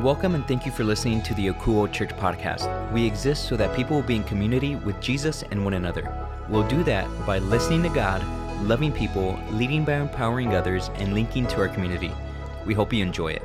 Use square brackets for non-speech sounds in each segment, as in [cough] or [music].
Welcome and thank you for listening to the Akuo Church podcast. We exist so that people will be in community with Jesus and one another. We'll do that by listening to God, loving people, leading by empowering others, and linking to our community. We hope you enjoy it.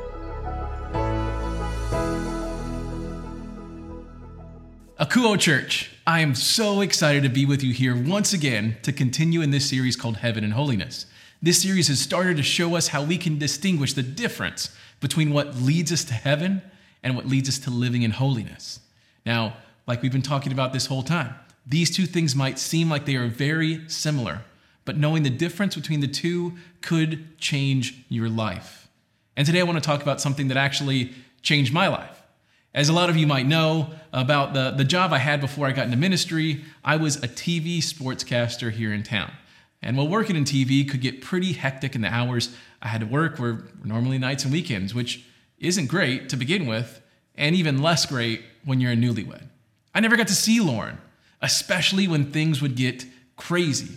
Akuo Church, I am so excited to be with you here once again to continue in this series called Heaven and Holiness. This series has started to show us how we can distinguish the difference between what leads us to heaven and what leads us to living in holiness. Now, like we've been talking about this whole time, these two things might seem like they are very similar, but knowing the difference between the two could change your life. And today I want to talk about something that actually changed my life. As a lot of you might know about the, the job I had before I got into ministry, I was a TV sportscaster here in town. And while working in TV could get pretty hectic in the hours I had to work were normally nights and weekends, which isn't great to begin with, and even less great when you're a newlywed. I never got to see Lauren, especially when things would get crazy.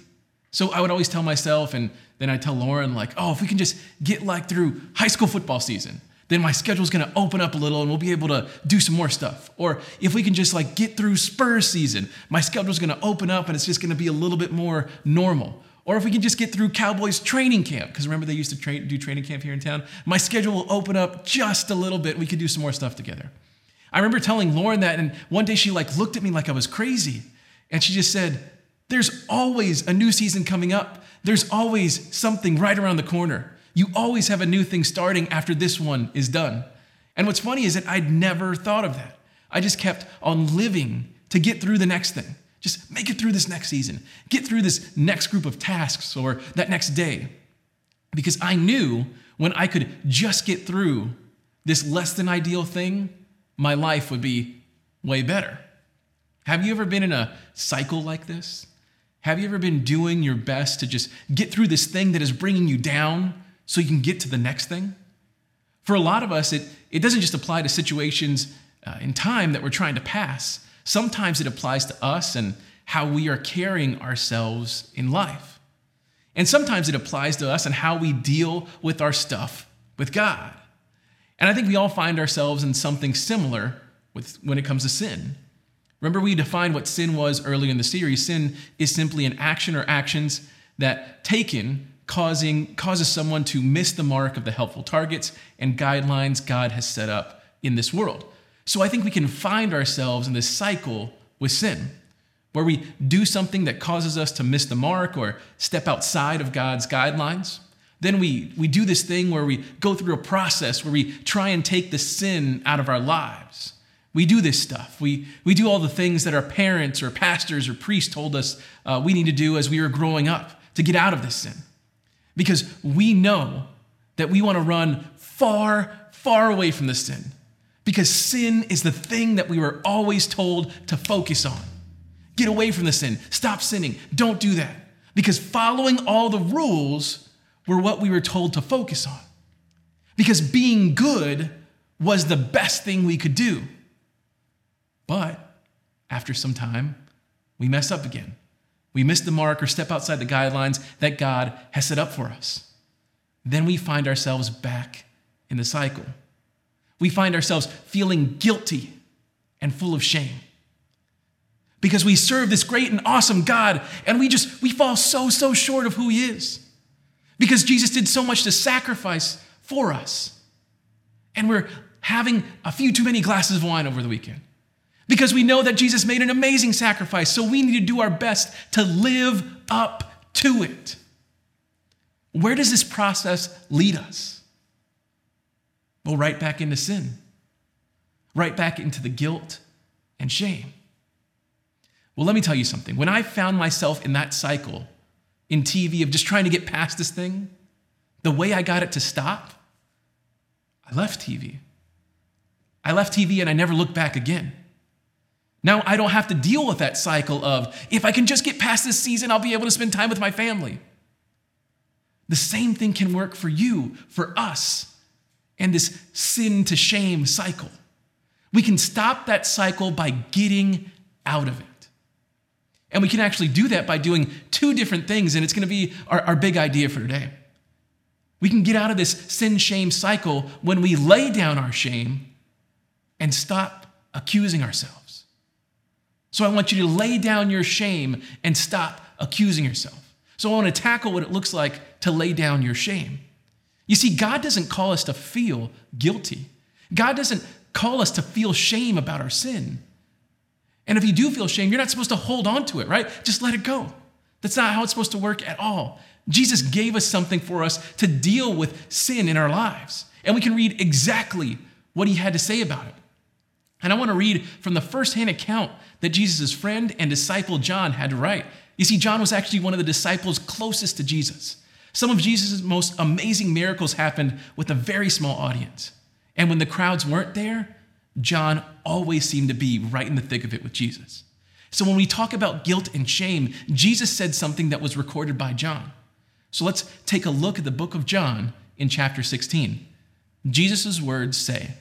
So I would always tell myself, and then I'd tell Lauren, like, oh, if we can just get like through high school football season, then my schedule's gonna open up a little and we'll be able to do some more stuff. Or if we can just like get through Spurs season, my schedule's gonna open up and it's just gonna be a little bit more normal. Or if we can just get through Cowboys training camp, because remember they used to tra- do training camp here in town, my schedule will open up just a little bit. We could do some more stuff together. I remember telling Lauren that, and one day she like looked at me like I was crazy, and she just said, "There's always a new season coming up. There's always something right around the corner. You always have a new thing starting after this one is done." And what's funny is that I'd never thought of that. I just kept on living to get through the next thing. Just make it through this next season, get through this next group of tasks or that next day. Because I knew when I could just get through this less than ideal thing, my life would be way better. Have you ever been in a cycle like this? Have you ever been doing your best to just get through this thing that is bringing you down so you can get to the next thing? For a lot of us, it, it doesn't just apply to situations uh, in time that we're trying to pass. Sometimes it applies to us and how we are carrying ourselves in life. And sometimes it applies to us and how we deal with our stuff with God. And I think we all find ourselves in something similar with, when it comes to sin. Remember, we defined what sin was earlier in the series. Sin is simply an action or actions that taken causing causes someone to miss the mark of the helpful targets and guidelines God has set up in this world. So I think we can find ourselves in this cycle with sin, where we do something that causes us to miss the mark or step outside of God's guidelines. Then we, we do this thing where we go through a process where we try and take the sin out of our lives. We do this stuff. We, we do all the things that our parents or pastors or priests told us uh, we need to do as we were growing up to get out of this sin. Because we know that we want to run far, far away from the sin because sin is the thing that we were always told to focus on. Get away from the sin. Stop sinning. Don't do that. Because following all the rules were what we were told to focus on. Because being good was the best thing we could do. But after some time, we mess up again. We miss the mark or step outside the guidelines that God has set up for us. Then we find ourselves back in the cycle we find ourselves feeling guilty and full of shame. Because we serve this great and awesome God, and we just, we fall so, so short of who He is. Because Jesus did so much to sacrifice for us. And we're having a few too many glasses of wine over the weekend. Because we know that Jesus made an amazing sacrifice, so we need to do our best to live up to it. Where does this process lead us? Well, right back into sin, right back into the guilt and shame. Well, let me tell you something. When I found myself in that cycle in TV of just trying to get past this thing, the way I got it to stop, I left TV. I left TV and I never looked back again. Now I don't have to deal with that cycle of if I can just get past this season, I'll be able to spend time with my family. The same thing can work for you, for us and this sin to shame cycle. We can stop that cycle by getting out of it. And we can actually do that by doing two different things, and it's going to be our, our big idea for today. We can get out of this sin shame cycle when we lay down our shame and stop accusing ourselves. So I want you to lay down your shame and stop accusing yourself. So I want to tackle what it looks like to lay down your shame. You see, God doesn't call us to feel guilty. God doesn't call us to feel shame about our sin. And if you do feel shame, you're not supposed to hold on to it, right? Just let it go. That's not how it's supposed to work at all. Jesus gave us something for us to deal with sin in our lives. And we can read exactly what he had to say about it. And I want to read from the firsthand account that Jesus' friend and disciple John had to write. You see, John was actually one of the disciples closest to Jesus. Some of Jesus' most amazing miracles happened with a very small audience. And when the crowds weren't there, John always seemed to be right in the thick of it with Jesus. So when we talk about guilt and shame, Jesus said something that was recorded by John. So let's take a look at the book of John in chapter 16. Jesus' words say,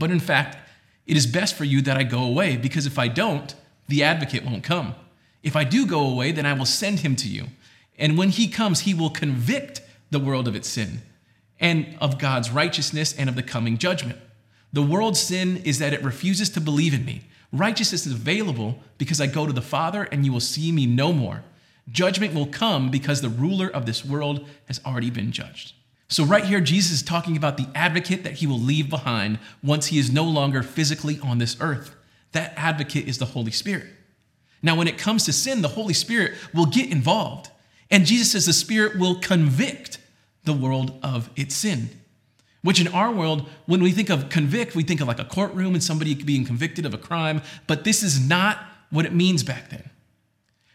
But in fact, it is best for you that I go away, because if I don't, the advocate won't come. If I do go away, then I will send him to you. And when he comes, he will convict the world of its sin and of God's righteousness and of the coming judgment. The world's sin is that it refuses to believe in me. Righteousness is available because I go to the Father and you will see me no more. Judgment will come because the ruler of this world has already been judged. So, right here, Jesus is talking about the advocate that he will leave behind once he is no longer physically on this earth. That advocate is the Holy Spirit. Now, when it comes to sin, the Holy Spirit will get involved. And Jesus says the Spirit will convict the world of its sin. Which in our world, when we think of convict, we think of like a courtroom and somebody being convicted of a crime, but this is not what it means back then.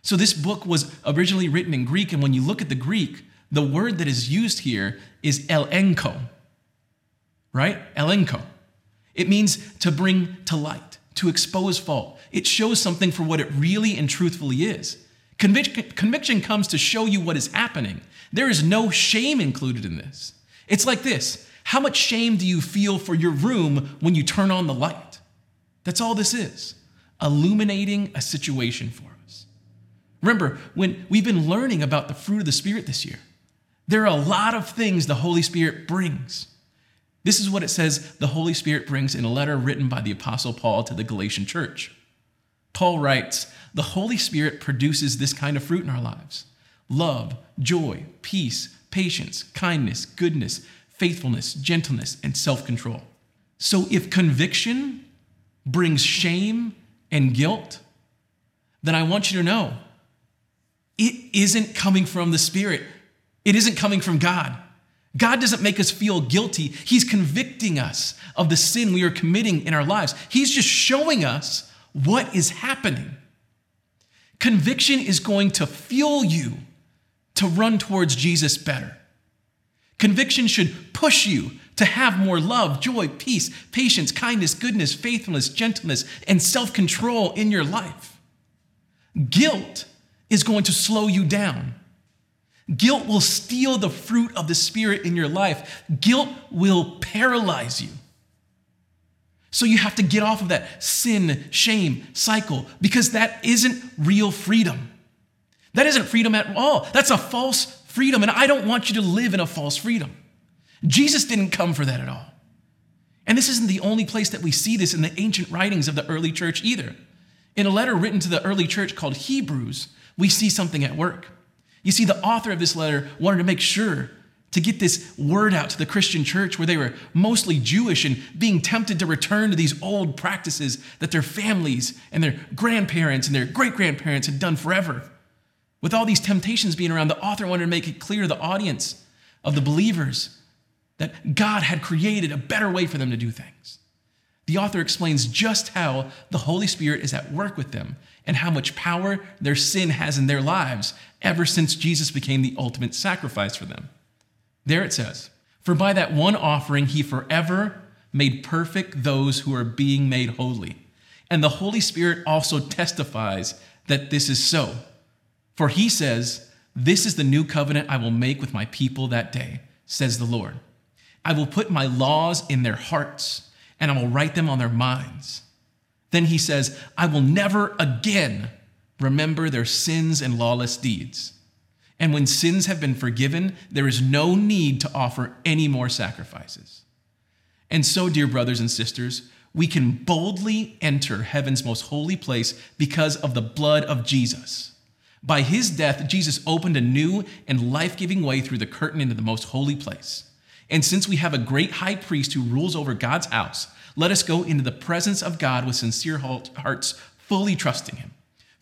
So this book was originally written in Greek, and when you look at the Greek, the word that is used here is elenko, right? Elenko. It means to bring to light, to expose fault. It shows something for what it really and truthfully is. Convic- conviction comes to show you what is happening. There is no shame included in this. It's like this how much shame do you feel for your room when you turn on the light? That's all this is illuminating a situation for us. Remember, when we've been learning about the fruit of the Spirit this year, there are a lot of things the Holy Spirit brings. This is what it says the Holy Spirit brings in a letter written by the Apostle Paul to the Galatian church. Paul writes, The Holy Spirit produces this kind of fruit in our lives love, joy, peace, patience, kindness, goodness faithfulness, gentleness, and self control. So if conviction brings shame and guilt, then I want you to know it isn't coming from the Spirit, it isn't coming from God. God doesn't make us feel guilty. He's convicting us of the sin we are committing in our lives. He's just showing us what is happening. Conviction is going to fuel you to run towards Jesus better. Conviction should push you to have more love, joy, peace, patience, kindness, goodness, faithfulness, gentleness, and self control in your life. Guilt is going to slow you down. Guilt will steal the fruit of the Spirit in your life. Guilt will paralyze you. So you have to get off of that sin, shame cycle because that isn't real freedom. That isn't freedom at all. That's a false freedom, and I don't want you to live in a false freedom. Jesus didn't come for that at all. And this isn't the only place that we see this in the ancient writings of the early church either. In a letter written to the early church called Hebrews, we see something at work. You see, the author of this letter wanted to make sure to get this word out to the Christian church where they were mostly Jewish and being tempted to return to these old practices that their families and their grandparents and their great grandparents had done forever. With all these temptations being around, the author wanted to make it clear to the audience of the believers that God had created a better way for them to do things. The author explains just how the Holy Spirit is at work with them and how much power their sin has in their lives ever since Jesus became the ultimate sacrifice for them. There it says, For by that one offering he forever made perfect those who are being made holy. And the Holy Spirit also testifies that this is so. For he says, This is the new covenant I will make with my people that day, says the Lord. I will put my laws in their hearts, and I will write them on their minds. Then he says, I will never again remember their sins and lawless deeds. And when sins have been forgiven, there is no need to offer any more sacrifices. And so, dear brothers and sisters, we can boldly enter heaven's most holy place because of the blood of Jesus. By his death, Jesus opened a new and life giving way through the curtain into the most holy place. And since we have a great high priest who rules over God's house, let us go into the presence of God with sincere hearts, fully trusting him.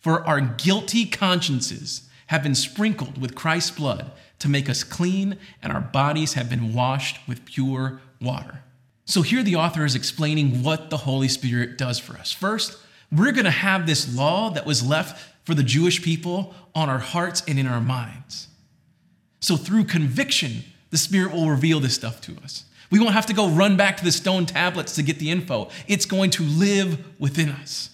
For our guilty consciences have been sprinkled with Christ's blood to make us clean, and our bodies have been washed with pure water. So here the author is explaining what the Holy Spirit does for us. First, we're going to have this law that was left for the Jewish people on our hearts and in our minds. So through conviction, the Spirit will reveal this stuff to us. We won't have to go run back to the stone tablets to get the info. It's going to live within us.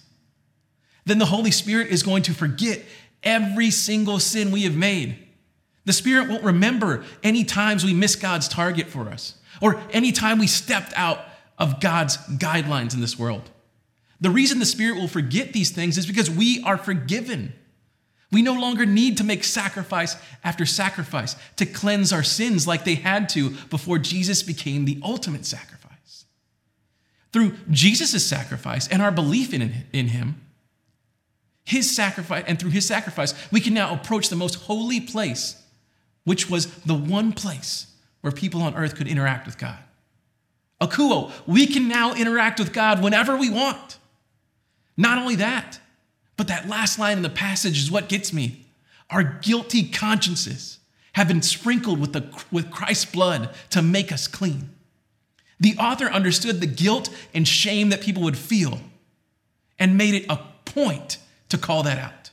Then the Holy Spirit is going to forget every single sin we have made. The Spirit won't remember any times we missed God's target for us or any time we stepped out of God's guidelines in this world. The reason the Spirit will forget these things is because we are forgiven. We no longer need to make sacrifice after sacrifice to cleanse our sins like they had to before Jesus became the ultimate sacrifice. Through Jesus' sacrifice and our belief in, in him, his sacrifice, and through his sacrifice, we can now approach the most holy place, which was the one place where people on earth could interact with God. Akuo, we can now interact with God whenever we want. Not only that, but that last line in the passage is what gets me. Our guilty consciences have been sprinkled with, the, with Christ's blood to make us clean. The author understood the guilt and shame that people would feel and made it a point to call that out.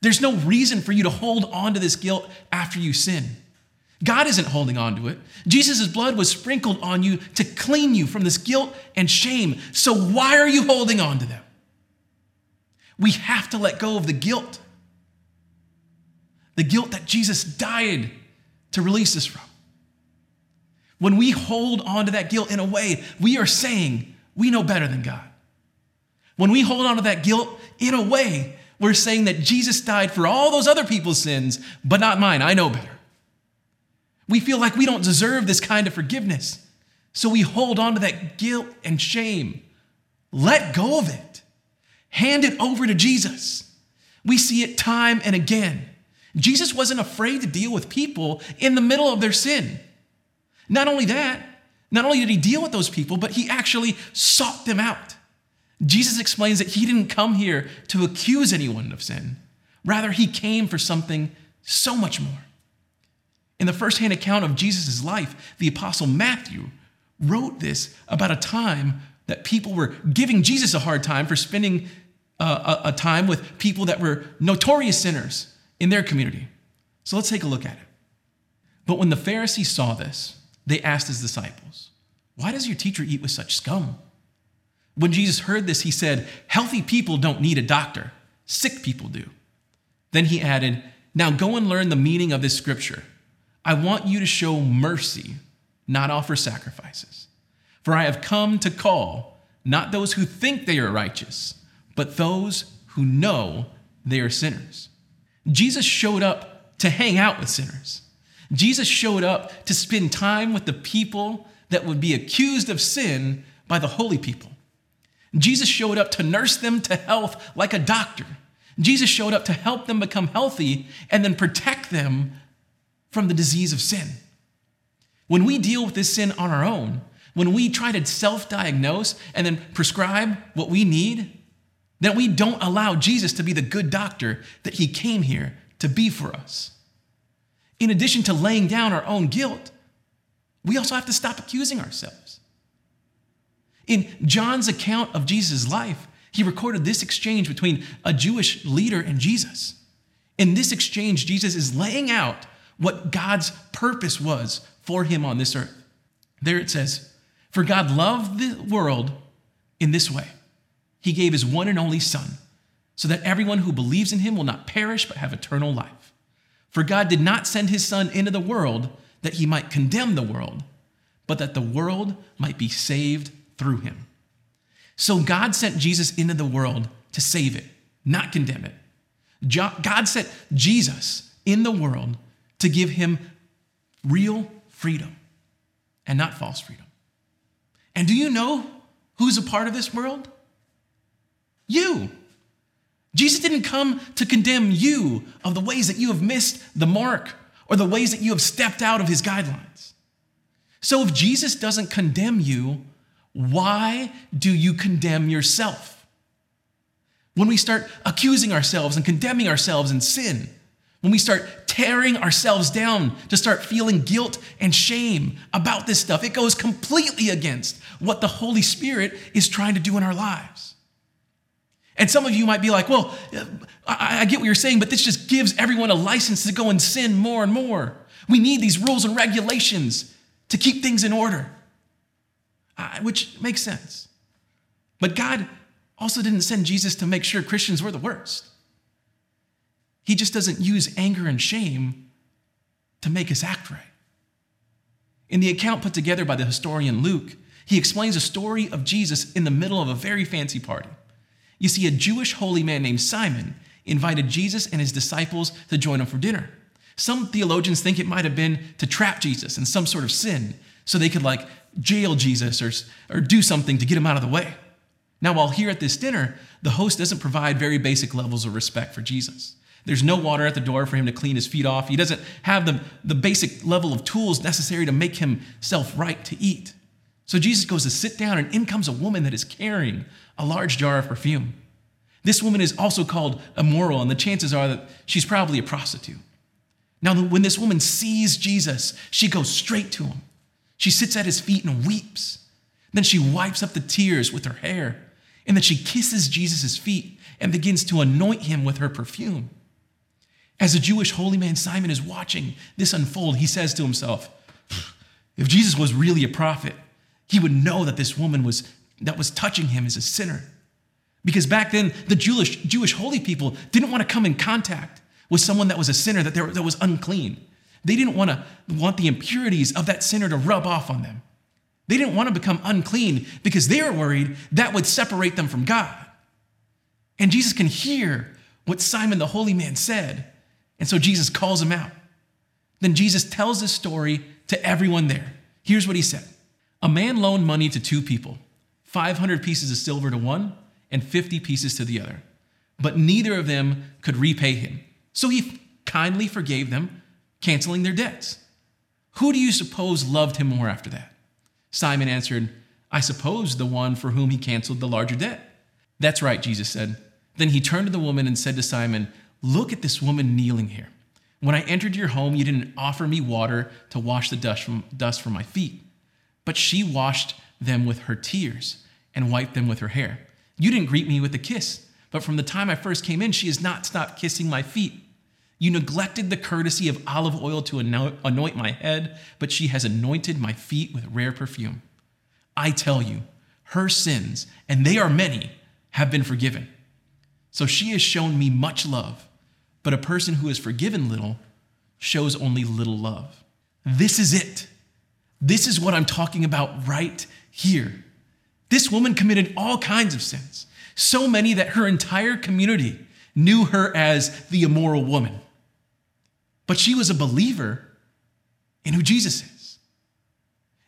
There's no reason for you to hold on to this guilt after you sin. God isn't holding on to it. Jesus' blood was sprinkled on you to clean you from this guilt and shame. So why are you holding on to them? We have to let go of the guilt. The guilt that Jesus died to release us from. When we hold on to that guilt in a way, we are saying we know better than God. When we hold on to that guilt in a way, we're saying that Jesus died for all those other people's sins, but not mine. I know better. We feel like we don't deserve this kind of forgiveness. So we hold on to that guilt and shame. Let go of it. Hand it over to Jesus. We see it time and again. Jesus wasn't afraid to deal with people in the middle of their sin. Not only that, not only did he deal with those people, but he actually sought them out. Jesus explains that he didn't come here to accuse anyone of sin. Rather, he came for something so much more. In the firsthand account of Jesus' life, the apostle Matthew wrote this about a time that people were giving Jesus a hard time for spending uh, a, a time with people that were notorious sinners in their community. So let's take a look at it. But when the Pharisees saw this, they asked his disciples, Why does your teacher eat with such scum? When Jesus heard this, he said, Healthy people don't need a doctor, sick people do. Then he added, Now go and learn the meaning of this scripture. I want you to show mercy, not offer sacrifices. For I have come to call not those who think they are righteous, but those who know they are sinners. Jesus showed up to hang out with sinners. Jesus showed up to spend time with the people that would be accused of sin by the holy people. Jesus showed up to nurse them to health like a doctor. Jesus showed up to help them become healthy and then protect them from the disease of sin. When we deal with this sin on our own, when we try to self diagnose and then prescribe what we need, then we don't allow Jesus to be the good doctor that he came here to be for us. In addition to laying down our own guilt, we also have to stop accusing ourselves. In John's account of Jesus' life, he recorded this exchange between a Jewish leader and Jesus. In this exchange, Jesus is laying out what God's purpose was for him on this earth. There it says, For God loved the world in this way He gave his one and only Son, so that everyone who believes in him will not perish but have eternal life. For God did not send his Son into the world that he might condemn the world, but that the world might be saved through him. So God sent Jesus into the world to save it, not condemn it. God sent Jesus in the world to give him real freedom and not false freedom. And do you know Who's a part of this world? You. Jesus didn't come to condemn you of the ways that you have missed the mark or the ways that you have stepped out of his guidelines. So if Jesus doesn't condemn you, why do you condemn yourself? When we start accusing ourselves and condemning ourselves in sin, when we start tearing ourselves down to start feeling guilt and shame about this stuff, it goes completely against what the Holy Spirit is trying to do in our lives. And some of you might be like, well, I, get what you're saying, but this just gives everyone a license to go and sin more and more. We need these rules and regulations to keep things in order, uh, which makes sense. But God also didn't send Jesus to make sure Christians were the worst. He just doesn't use anger and shame to make us act right. In the account put together by the historian Luke, he explains a story of Jesus in the middle of a very fancy party. You see, a Jewish holy man named Simon invited Jesus and his disciples to join him for dinner. Some theologians think it might have been to trap Jesus in some sort of sin so they could like jail Jesus or, or do something to get him out of the way. Now, while here at this dinner, the host doesn't provide very basic levels of respect for Jesus. There's no water at the door for him to clean his feet off. He doesn't have the, the basic level of tools necessary to make himself right to eat. So Jesus goes to sit down, and in comes a woman that is carrying a large jar of perfume. This woman is also called immoral, and the chances are that she's probably a prostitute. Now, when this woman sees Jesus, she goes straight to him. She sits at his feet and weeps. Then she wipes up the tears with her hair, and then she kisses Jesus' feet and begins to anoint him with her perfume. As a Jewish holy man, Simon is watching this unfold. He says to himself, If Jesus was really a prophet, he would know that this woman was that was touching him is a sinner. Because back then, the Jewish, Jewish holy people didn't want to come in contact with someone that was a sinner, that, that was unclean. They didn't want to want the impurities of that sinner to rub off on them. They didn't want to become unclean because they were worried that would separate them from God. And Jesus can hear what Simon the holy man said. And so Jesus calls him out. Then Jesus tells this story to everyone there. Here's what he said A man loaned money to two people 500 pieces of silver to one and 50 pieces to the other. But neither of them could repay him. So he kindly forgave them, canceling their debts. Who do you suppose loved him more after that? Simon answered, I suppose the one for whom he canceled the larger debt. That's right, Jesus said. Then he turned to the woman and said to Simon, Look at this woman kneeling here. When I entered your home, you didn't offer me water to wash the dust from, dust from my feet, but she washed them with her tears and wiped them with her hair. You didn't greet me with a kiss, but from the time I first came in, she has not stopped kissing my feet. You neglected the courtesy of olive oil to anoint my head, but she has anointed my feet with rare perfume. I tell you, her sins, and they are many, have been forgiven. So she has shown me much love, but a person who is forgiven little shows only little love. This is it. This is what I'm talking about right here. This woman committed all kinds of sins, so many that her entire community knew her as the immoral woman. But she was a believer in who Jesus is.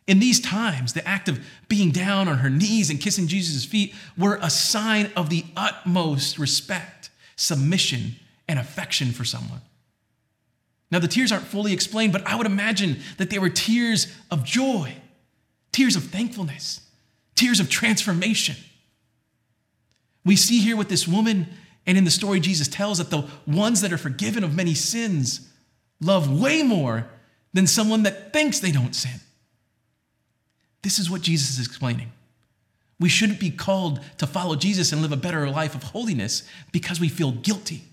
In these times, the act of being down on her knees and kissing Jesus' feet were a sign of the utmost respect, submission, and affection for someone. Now, the tears aren't fully explained, but I would imagine that they were tears of joy, tears of thankfulness, tears of transformation. We see here with this woman and in the story Jesus tells that the ones that are forgiven of many sins love way more than someone that thinks they don't sin. This is what Jesus is explaining. We shouldn't be called to follow Jesus and live a better life of holiness because we feel guilty.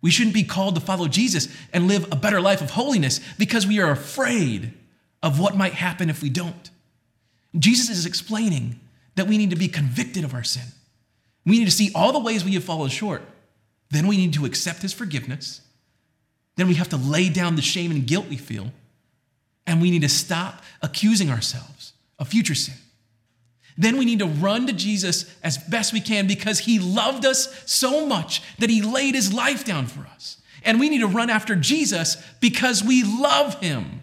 We shouldn't be called to follow Jesus and live a better life of holiness because we are afraid of what might happen if we don't. Jesus is explaining that we need to be convicted of our sin. We need to see all the ways we have fallen short. Then we need to accept his forgiveness. Then we have to lay down the shame and guilt we feel. And we need to stop accusing ourselves of future sin. Then we need to run to Jesus as best we can because he loved us so much that he laid his life down for us. And we need to run after Jesus because we love him.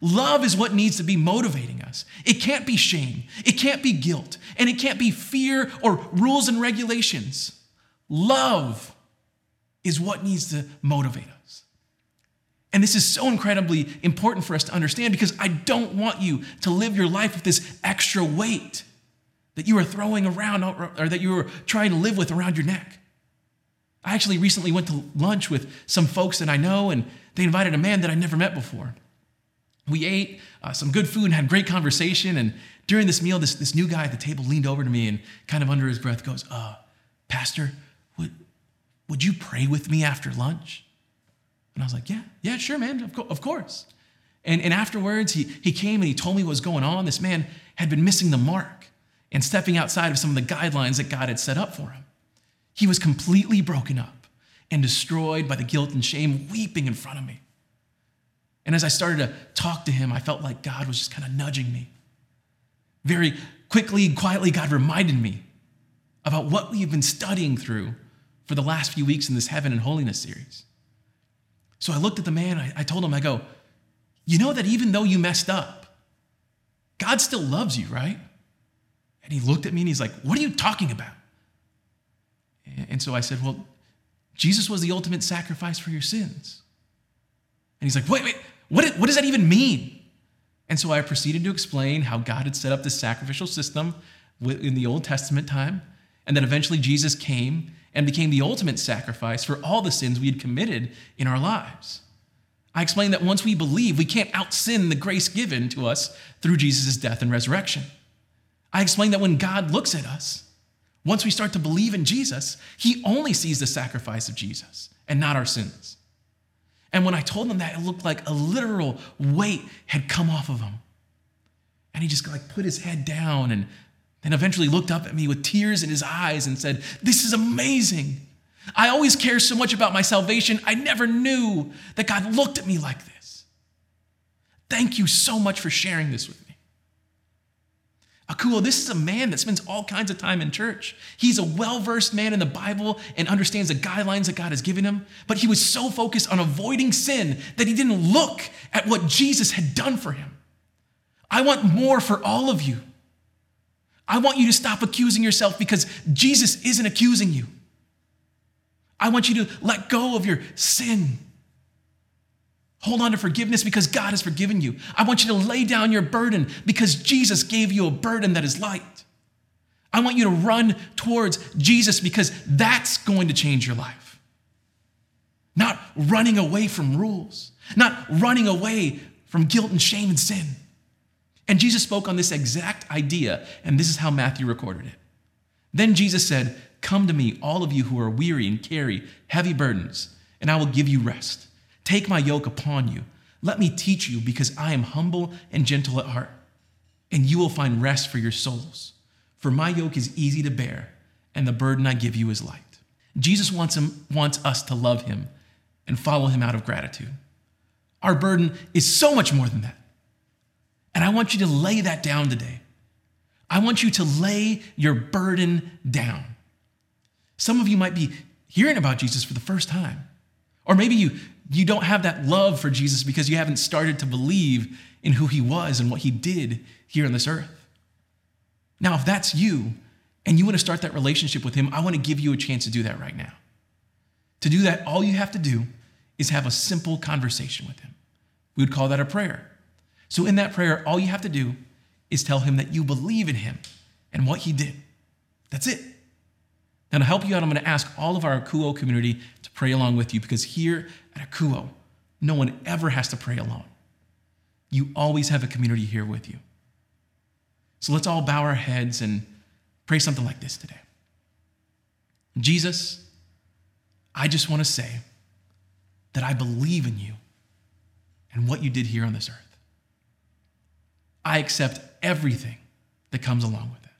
Love is what needs to be motivating us. It can't be shame, it can't be guilt, and it can't be fear or rules and regulations. Love is what needs to motivate us. And this is so incredibly important for us to understand because I don't want you to live your life with this extra weight that you are throwing around or that you are trying to live with around your neck. I actually recently went to lunch with some folks that I know, and they invited a man that I never met before. We ate uh, some good food and had great conversation. And during this meal, this, this new guy at the table leaned over to me and kind of under his breath goes, uh, Pastor, would, would you pray with me after lunch? And I was like, Yeah, yeah, sure, man, of, co- of course. And, and afterwards, he, he came and he told me what was going on. This man had been missing the mark and stepping outside of some of the guidelines that God had set up for him. He was completely broken up and destroyed by the guilt and shame, weeping in front of me. And as I started to talk to him, I felt like God was just kind of nudging me. Very quickly and quietly, God reminded me about what we've been studying through for the last few weeks in this Heaven and Holiness series. So I looked at the man, I, I told him, I go, You know that even though you messed up, God still loves you, right? And he looked at me and he's like, What are you talking about? And so I said, Well, Jesus was the ultimate sacrifice for your sins. And he's like, Wait, wait, what, what does that even mean? And so I proceeded to explain how God had set up this sacrificial system in the Old Testament time, and that eventually Jesus came and became the ultimate sacrifice for all the sins we had committed in our lives. I explained that once we believe, we can't out sin the grace given to us through Jesus' death and resurrection. I explained that when God looks at us, once we start to believe in Jesus, he only sees the sacrifice of Jesus and not our sins. And when I told him that, it looked like a literal weight had come off of him. And he just like put his head down and then eventually looked up at me with tears in his eyes and said, This is amazing. I always care so much about my salvation. I never knew that God looked at me like this. Thank you so much for sharing this with me. Akuo, this is a man that spends all kinds of time in church. He's a well versed man in the Bible and understands the guidelines that God has given him, but he was so focused on avoiding sin that he didn't look at what Jesus had done for him. I want more for all of you. I want you to stop accusing yourself because Jesus isn't accusing you. I want you to let go of your sin Hold on to forgiveness because God has forgiven you. I want you to lay down your burden because Jesus gave you a burden that is light. I want you to run towards Jesus because that's going to change your life. Not running away from rules, not running away from guilt and shame and sin. And Jesus spoke on this exact idea, and this is how Matthew recorded it. Then Jesus said, Come to me, all of you who are weary and carry heavy burdens, and I will give you rest. Take my yoke upon you. Let me teach you, because I am humble and gentle at heart, and you will find rest for your souls. For my yoke is easy to bear, and the burden I give you is light. Jesus wants, him, wants us to love him and follow him out of gratitude. Our burden is so much more than that. And I want you to lay that down today. I want you to lay your burden down. Some of you might be hearing about Jesus for the first time. Or maybe you, you don't have that love for Jesus because you haven't started to believe in who he was and what he did here on this earth. Now, if that's you and you want to start that relationship with him, I want to give you a chance to do that right now. To do that, all you have to do is have a simple conversation with him. We would call that a prayer. So, in that prayer, all you have to do is tell him that you believe in him and what he did. That's it. Now, to help you out, I'm going to ask all of our Akuo community to pray along with you because here at Akuo, no one ever has to pray alone. You always have a community here with you. So let's all bow our heads and pray something like this today. Jesus, I just want to say that I believe in you and what you did here on this earth. I accept everything that comes along with it.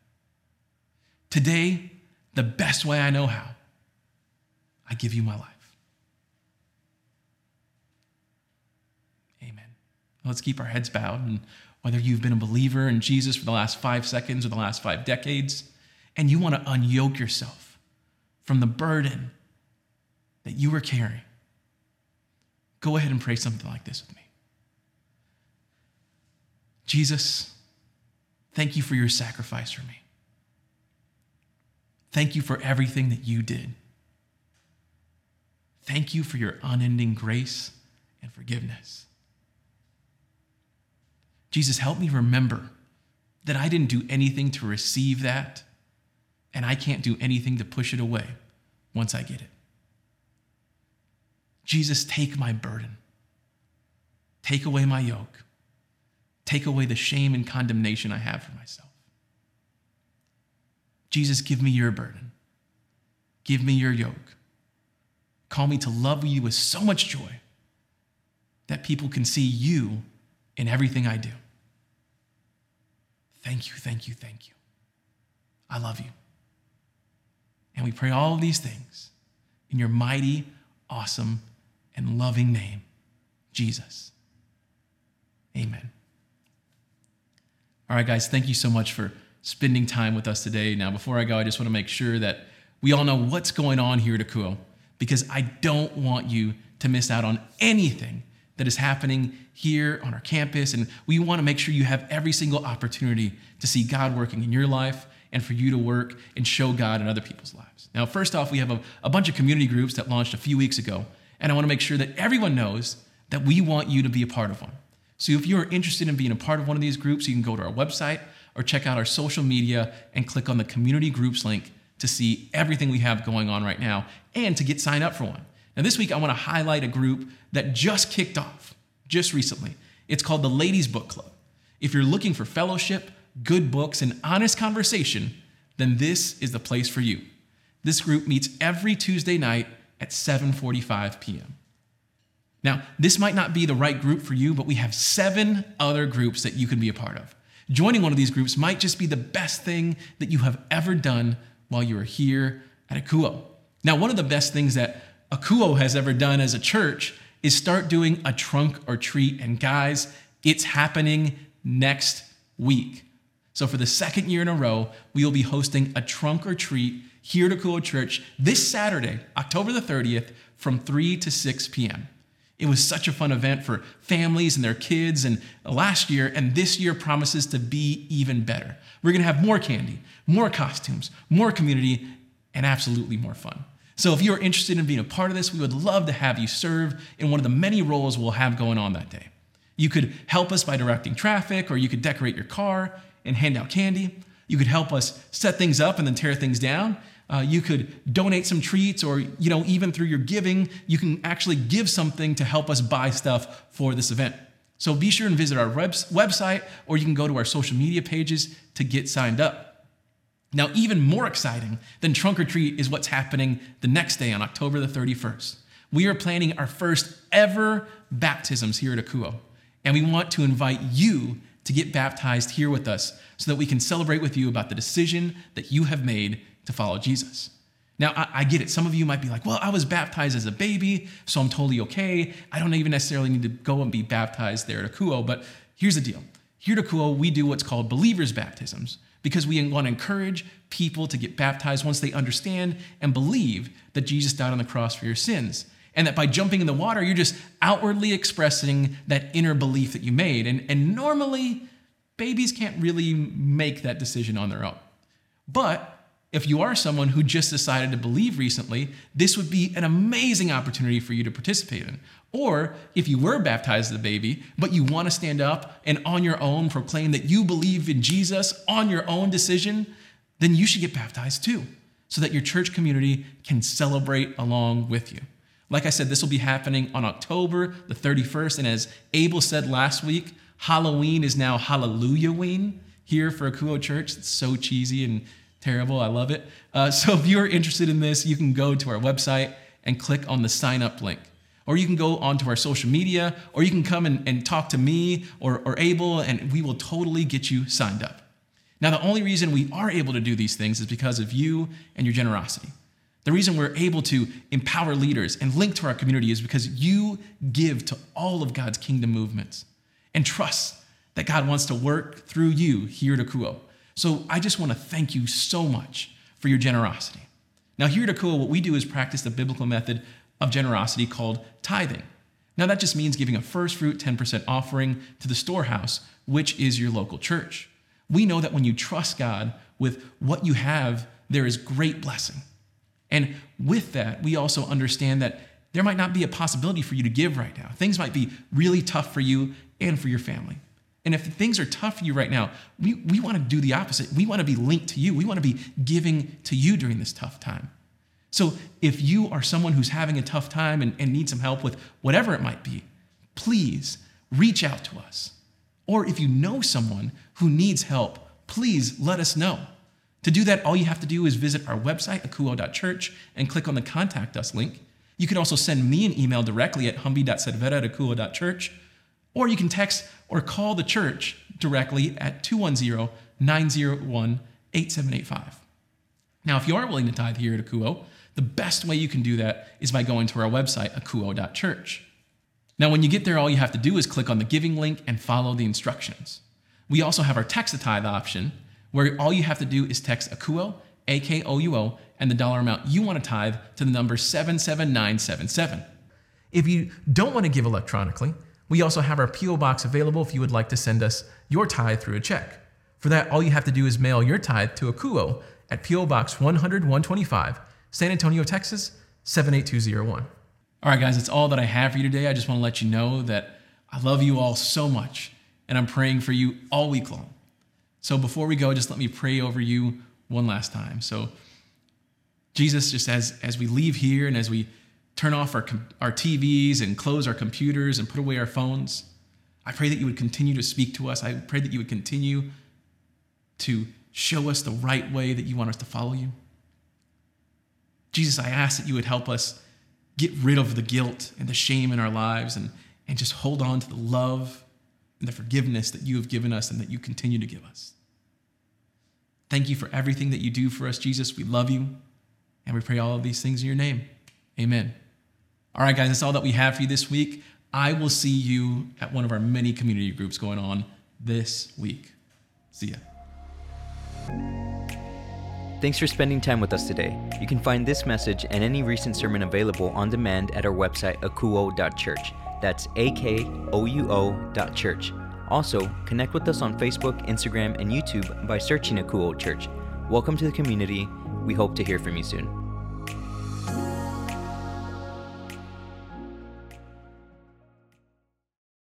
Today, the best way I know how, I give you my life. Amen. Let's keep our heads bowed. And whether you've been a believer in Jesus for the last five seconds or the last five decades, and you want to unyoke yourself from the burden that you were carrying, go ahead and pray something like this with me. Jesus, thank you for your sacrifice for me. Thank you for everything that you did. Thank you for your unending grace and forgiveness. Jesus, help me remember that I didn't do anything to receive that, and I can't do anything to push it away once I get it. Jesus, take my burden. Take away my yoke. Take away the shame and condemnation I have for myself. Jesus, give me your burden. Give me your yoke. Call me to love you with so much joy that people can see you in everything I do. Thank you, thank you, thank you. I love you. And we pray all these things in your mighty, awesome, and loving name, Jesus. Amen. All right, guys, thank you so much for spending time with us today. Now, before I go, I just want to make sure that we all know what's going on here at Akuo because I don't want you to miss out on anything that is happening here on our campus. And we want to make sure you have every single opportunity to see God working in your life and for you to work and show God in other people's lives. Now, first off, we have a, a bunch of community groups that launched a few weeks ago. And I want to make sure that everyone knows that we want you to be a part of one. So if you're interested in being a part of one of these groups, you can go to our website or check out our social media and click on the community groups link to see everything we have going on right now and to get signed up for one. Now, this week, I want to highlight a group that just kicked off just recently. It's called the Ladies Book Club. If you're looking for fellowship, good books, and honest conversation, then this is the place for you. This group meets every Tuesday night at 7:45 p.m. Now, this might not be the right group for you, but we have seven other groups that you can be a part of. Joining one of these groups might just be the best thing that you have ever done while you are here at Akuo. Now, one of the best things that Akuo has ever done as a church is start doing a trunk or treat. And guys, it's happening next week. So, for the second year in a row, we will be hosting a trunk or treat here at Akuo Church this Saturday, October the 30th, from 3 to 6 p.m. It was such a fun event for families and their kids and last year, and this year promises to be even better. We're gonna have more candy, more costumes, more community, and absolutely more fun. So if you're interested in being a part of this, we would love to have you serve in one of the many roles we'll have going on that day. You could help us by directing traffic, or you could decorate your car and hand out candy. You could help us set things up and then tear things down. Uh, you could donate some treats, or you know, even through your giving, you can actually give something to help us buy stuff for this event. So be sure and visit our website, or you can go to our social media pages to get signed up. Now, even more exciting than trunk or treat is what's happening the next day on October the 31st. We are planning our first ever baptisms here at Akuo, and we want to invite you to get baptized here with us so that we can celebrate with you about the decision that you have made to follow Jesus. Now, I, I, get it. Some of you might be like, well, I was baptized as a baby, so I'm totally okay. I don't even necessarily need to go and be baptized there at Akuo. But here's the deal here at Akuo, we do what's called believers' baptisms because we want to encourage people to get baptized once they understand and believe that Jesus died on the cross for your sins. And that by jumping in the water, you're just outwardly expressing that inner belief that you made. And, and normally, babies can't really make that decision on their own. But if you are someone who just decided to believe recently, this would be an amazing opportunity for you to participate in. Or if you were baptized as a baby, but you want to stand up and on your own proclaim that you believe in Jesus on your own decision, then you should get baptized too, so that your church community can celebrate along with you. Like I said, this will be happening on October the 31st. And as Abel said last week, Halloween is now Hallelujahween here for Akuo Church. It's so cheesy and terrible. I love it. Uh, [laughs] so if you're interested in this, you can go to our website and click on the sign up link. Or you can go onto our social media, or you can come and, and talk to me or, or Abel, and we will totally get you signed up. Now, the only reason we are able to do these things is because of you and your generosity. The reason we're able to empower leaders and link to our community is because you give to all of God's kingdom movements and trust that God wants to work through you here at Akuo. So I just want to thank you so much for your generosity. Now, here at Akuo, what we do is practice the biblical method of generosity called tithing. Now, that just means giving a first fruit 10% offering to the storehouse, which is your local church. We know that when you trust God with what you have, there is great blessing. And with that, we also understand that there might not be a possibility for you to give right now. Things might be really tough for you and for your family. And if things are tough for you right now, we, we want to do the opposite. We want to be linked to you. We want to be giving to you during this tough time. So if you are someone who's having a tough time and, and needs some help with whatever it might be, please reach out to us. Or if you know someone who needs help, please let us know. To do that, all you have to do is visit our website, akouo.church, and click on the Contact Us link. You can also send me an email directly at humby.sedvera at akouo.church, or you can text or call the church directly at 210 901 8785. Now, if you are willing to tithe here at Akouo, the best way you can do that is by going to our website, akouo.church. Now, when you get there, all you have to do is click on the giving link and follow the instructions. We also have our text a tithe option, where all you have to do is text Akouo, A K O U O, and the dollar amount you want to tithe to the number 77977. If you don't want to give electronically, we also have our P.O. box available if you would like to send us your tithe through a check. For that, all you have to do is mail your tithe to Akouo at P.O. Box 100 125, San Antonio, Texas 78201. All right, guys, that's all that I have for you today. I just want to let you know that I love you all so much, and I'm praying for you all week long. So before we go, just let me pray over you one last time. So, Jesus, just as, as we leave here and as we turn off our, our TVs and close our computers and put away our phones, I pray that you would continue to speak to us. I pray that you would continue to show us the right way that you want us to follow you. Jesus, I ask that you would help us get rid of the guilt and the shame in our lives and, and just hold on to the love and the forgiveness that you have given us and that you continue to give us. Thank you for everything that you do for us, Jesus. We love you, and we pray all of these things in your name. Amen. All right, guys, that's all that we have for you this week. I will see you at one of our many community groups going on this week. See ya. Thanks for spending time with us today. You can find this message and any recent sermon available on demand at our website, akouo.church. That's A K O U O dot church. Also, connect with us on Facebook, Instagram, and YouTube by searching Akouo Church. Welcome to the community. We hope to hear from you soon.